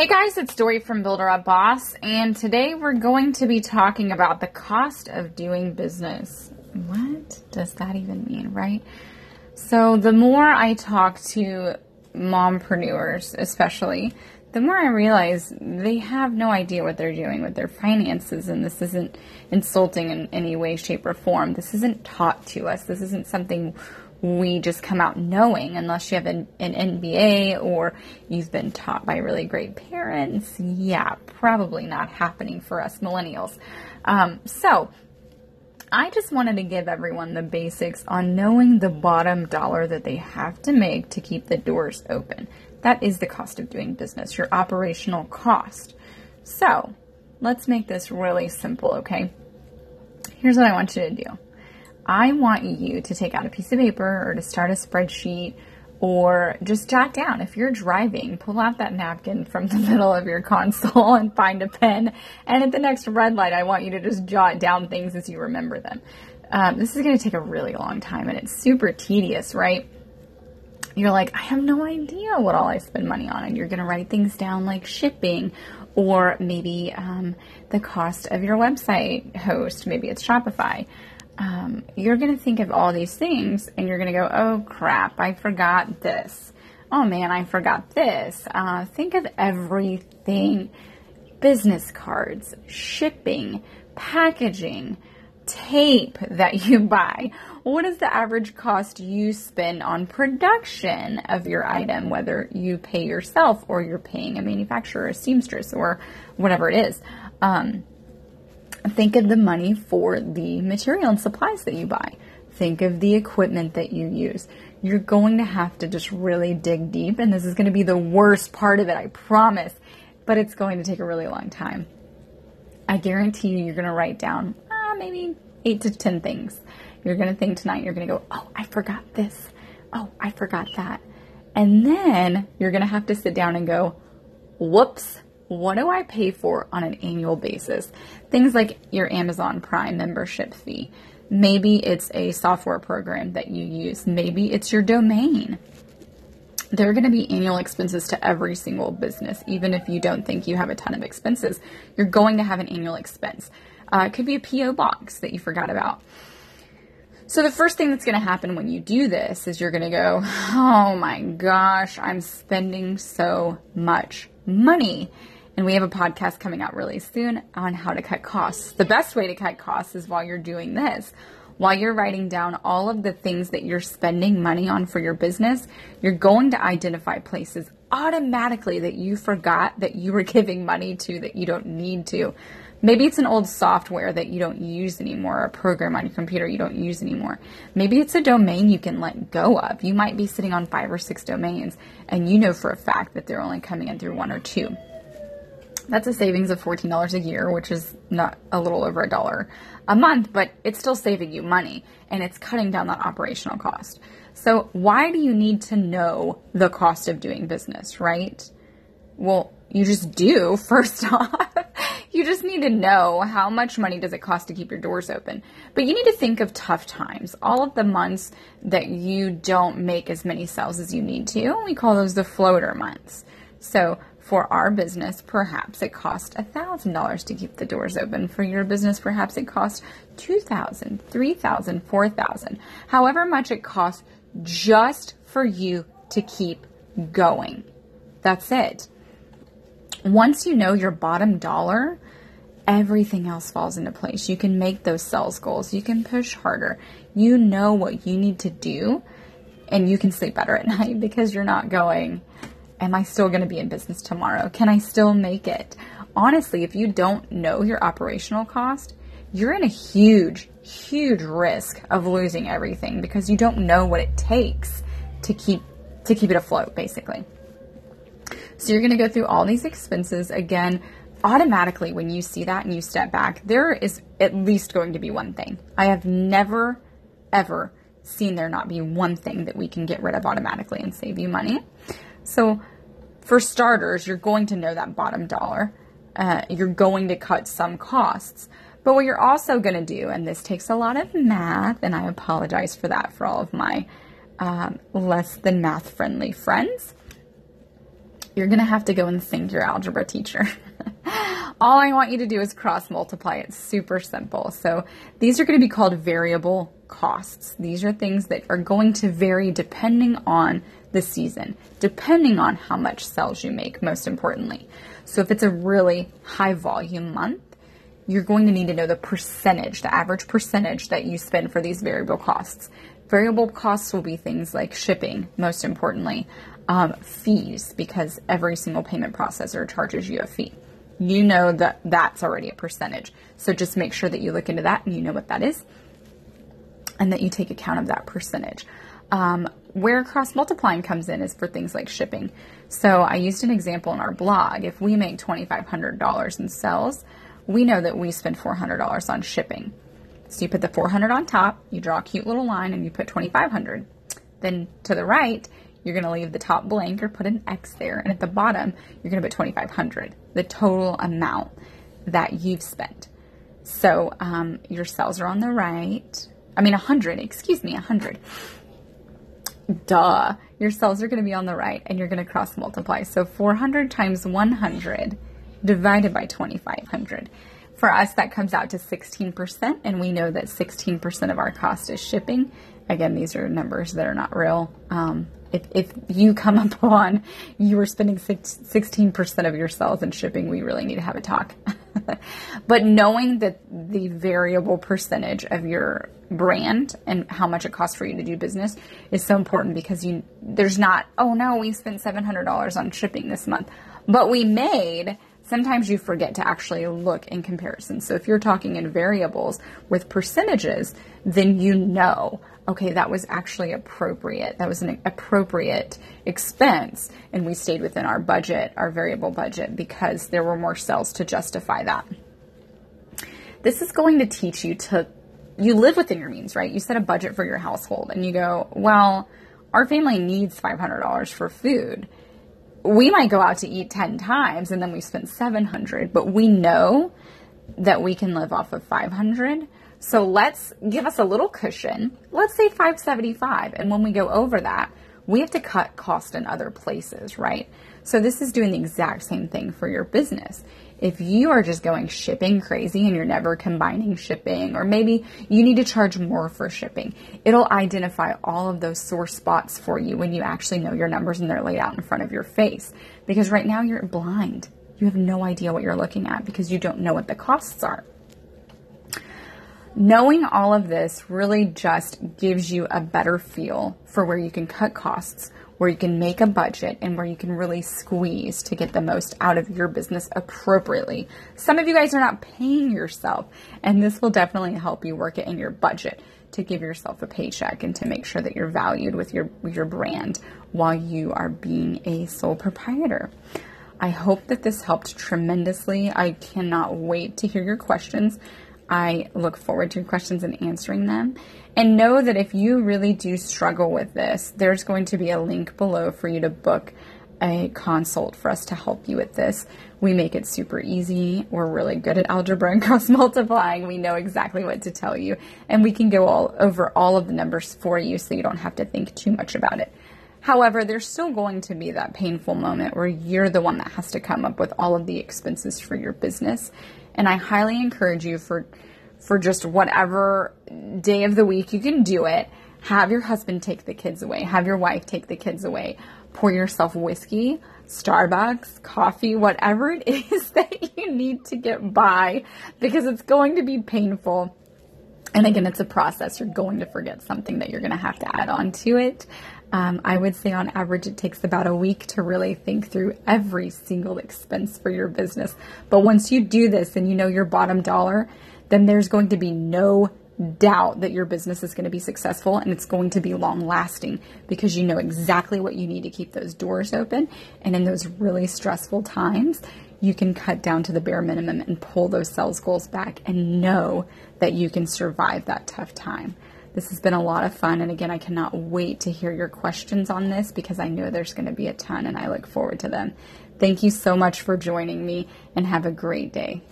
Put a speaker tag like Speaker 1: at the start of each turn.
Speaker 1: Hey guys, it's Dory from Builder Up Boss, and today we're going to be talking about the cost of doing business. What does that even mean, right? So, the more I talk to mompreneurs, especially, the more I realize they have no idea what they're doing with their finances, and this isn't insulting in any way, shape, or form. This isn't taught to us. This isn't something we just come out knowing unless you have an, an MBA or you've been taught by really great parents. Yeah, probably not happening for us millennials. Um, so, I just wanted to give everyone the basics on knowing the bottom dollar that they have to make to keep the doors open. That is the cost of doing business, your operational cost. So, let's make this really simple, okay? Here's what I want you to do. I want you to take out a piece of paper or to start a spreadsheet or just jot down. If you're driving, pull out that napkin from the middle of your console and find a pen. And at the next red light, I want you to just jot down things as you remember them. Um, this is going to take a really long time and it's super tedious, right? You're like, I have no idea what all I spend money on. And you're going to write things down like shipping or maybe um, the cost of your website host. Maybe it's Shopify um, you're going to think of all these things and you're going to go, oh crap, I forgot this. Oh man, I forgot this. Uh, think of everything business cards, shipping, packaging, tape that you buy. What is the average cost you spend on production of your item, whether you pay yourself or you're paying a manufacturer, a seamstress, or whatever it is? Um, Think of the money for the material and supplies that you buy. Think of the equipment that you use. You're going to have to just really dig deep, and this is going to be the worst part of it, I promise, but it's going to take a really long time. I guarantee you, you're going to write down uh, maybe eight to 10 things. You're going to think tonight, you're going to go, oh, I forgot this. Oh, I forgot that. And then you're going to have to sit down and go, whoops, what do I pay for on an annual basis? Things like your Amazon Prime membership fee. Maybe it's a software program that you use. Maybe it's your domain. There are going to be annual expenses to every single business, even if you don't think you have a ton of expenses. You're going to have an annual expense. Uh, it could be a P.O. box that you forgot about. So, the first thing that's going to happen when you do this is you're going to go, Oh my gosh, I'm spending so much money. And we have a podcast coming out really soon on how to cut costs. The best way to cut costs is while you're doing this. While you're writing down all of the things that you're spending money on for your business, you're going to identify places automatically that you forgot that you were giving money to that you don't need to. Maybe it's an old software that you don't use anymore, a program on your computer you don't use anymore. Maybe it's a domain you can let go of. You might be sitting on five or six domains and you know for a fact that they're only coming in through one or two. That's a savings of $14 a year, which is not a little over a dollar a month, but it's still saving you money and it's cutting down that operational cost. So, why do you need to know the cost of doing business, right? Well, you just do, first off. you just need to know how much money does it cost to keep your doors open. But you need to think of tough times. All of the months that you don't make as many sales as you need to, we call those the floater months. So, for our business, perhaps it cost $1,000 to keep the doors open. For your business, perhaps it costs $2,000, $3,000, $4,000. However much it costs just for you to keep going. That's it. Once you know your bottom dollar, everything else falls into place. You can make those sales goals. You can push harder. You know what you need to do and you can sleep better at night because you're not going, Am I still going to be in business tomorrow? Can I still make it? Honestly, if you don't know your operational cost, you're in a huge, huge risk of losing everything because you don't know what it takes to keep to keep it afloat basically. So you're going to go through all these expenses again automatically when you see that and you step back. There is at least going to be one thing. I have never ever seen there not be one thing that we can get rid of automatically and save you money. So, for starters, you're going to know that bottom dollar. Uh, you're going to cut some costs. But what you're also going to do, and this takes a lot of math, and I apologize for that for all of my um, less than math friendly friends, you're going to have to go and thank your algebra teacher. All I want you to do is cross multiply. It's super simple. So these are going to be called variable costs. These are things that are going to vary depending on the season, depending on how much sales you make, most importantly. So if it's a really high volume month, you're going to need to know the percentage, the average percentage that you spend for these variable costs. Variable costs will be things like shipping, most importantly, um, fees, because every single payment processor charges you a fee. You know that that's already a percentage. So just make sure that you look into that and you know what that is and that you take account of that percentage. Um, where cross multiplying comes in is for things like shipping. So I used an example in our blog. If we make $2,500 in sales, we know that we spend $400 on shipping. So you put the 400 on top, you draw a cute little line, and you put 2,500. Then to the right, you're going to leave the top blank or put an X there, and at the bottom, you're going to put 2,500, the total amount that you've spent. So um, your sales are on the right. I mean, 100, excuse me, 100 duh, your cells are going to be on the right and you're going to cross multiply. So 400 times 100 divided by 2500. For us, that comes out to 16%, and we know that 16% of our cost is shipping. Again, these are numbers that are not real. Um, if, if you come upon you are spending 16% of your cells in shipping, we really need to have a talk. but knowing that the variable percentage of your brand and how much it costs for you to do business is so important because you there's not oh no we spent $700 on shipping this month. But we made sometimes you forget to actually look in comparison so if you're talking in variables with percentages then you know okay that was actually appropriate that was an appropriate expense and we stayed within our budget our variable budget because there were more sales to justify that this is going to teach you to you live within your means, right? You set a budget for your household and you go, well, our family needs $500 for food. We might go out to eat 10 times and then we spend 700, but we know that we can live off of 500. So let's give us a little cushion. Let's say 575. And when we go over that, we have to cut cost in other places, right? So this is doing the exact same thing for your business if you are just going shipping crazy and you're never combining shipping, or maybe you need to charge more for shipping, it'll identify all of those sore spots for you when you actually know your numbers and they're laid out in front of your face. Because right now you're blind. You have no idea what you're looking at because you don't know what the costs are. Knowing all of this really just gives you a better feel for where you can cut costs, where you can make a budget and where you can really squeeze to get the most out of your business appropriately. Some of you guys are not paying yourself, and this will definitely help you work it in your budget to give yourself a paycheck and to make sure that you're valued with your your brand while you are being a sole proprietor. I hope that this helped tremendously. I cannot wait to hear your questions. I look forward to your questions and answering them. And know that if you really do struggle with this, there's going to be a link below for you to book a consult for us to help you with this. We make it super easy. We're really good at algebra and cross multiplying. We know exactly what to tell you, and we can go all over all of the numbers for you so you don't have to think too much about it. However, there's still going to be that painful moment where you're the one that has to come up with all of the expenses for your business. And I highly encourage you for for just whatever day of the week you can do it. Have your husband take the kids away. Have your wife take the kids away. Pour yourself whiskey, Starbucks, coffee, whatever it is that you need to get by because it's going to be painful. And again, it's a process. You're going to forget something that you're going to have to add on to it. Um, I would say on average it takes about a week to really think through every single expense for your business. But once you do this and you know your bottom dollar, then there's going to be no doubt that your business is going to be successful and it's going to be long lasting because you know exactly what you need to keep those doors open. And in those really stressful times, you can cut down to the bare minimum and pull those sales goals back and know that you can survive that tough time. This has been a lot of fun. And again, I cannot wait to hear your questions on this because I know there's going to be a ton and I look forward to them. Thank you so much for joining me and have a great day.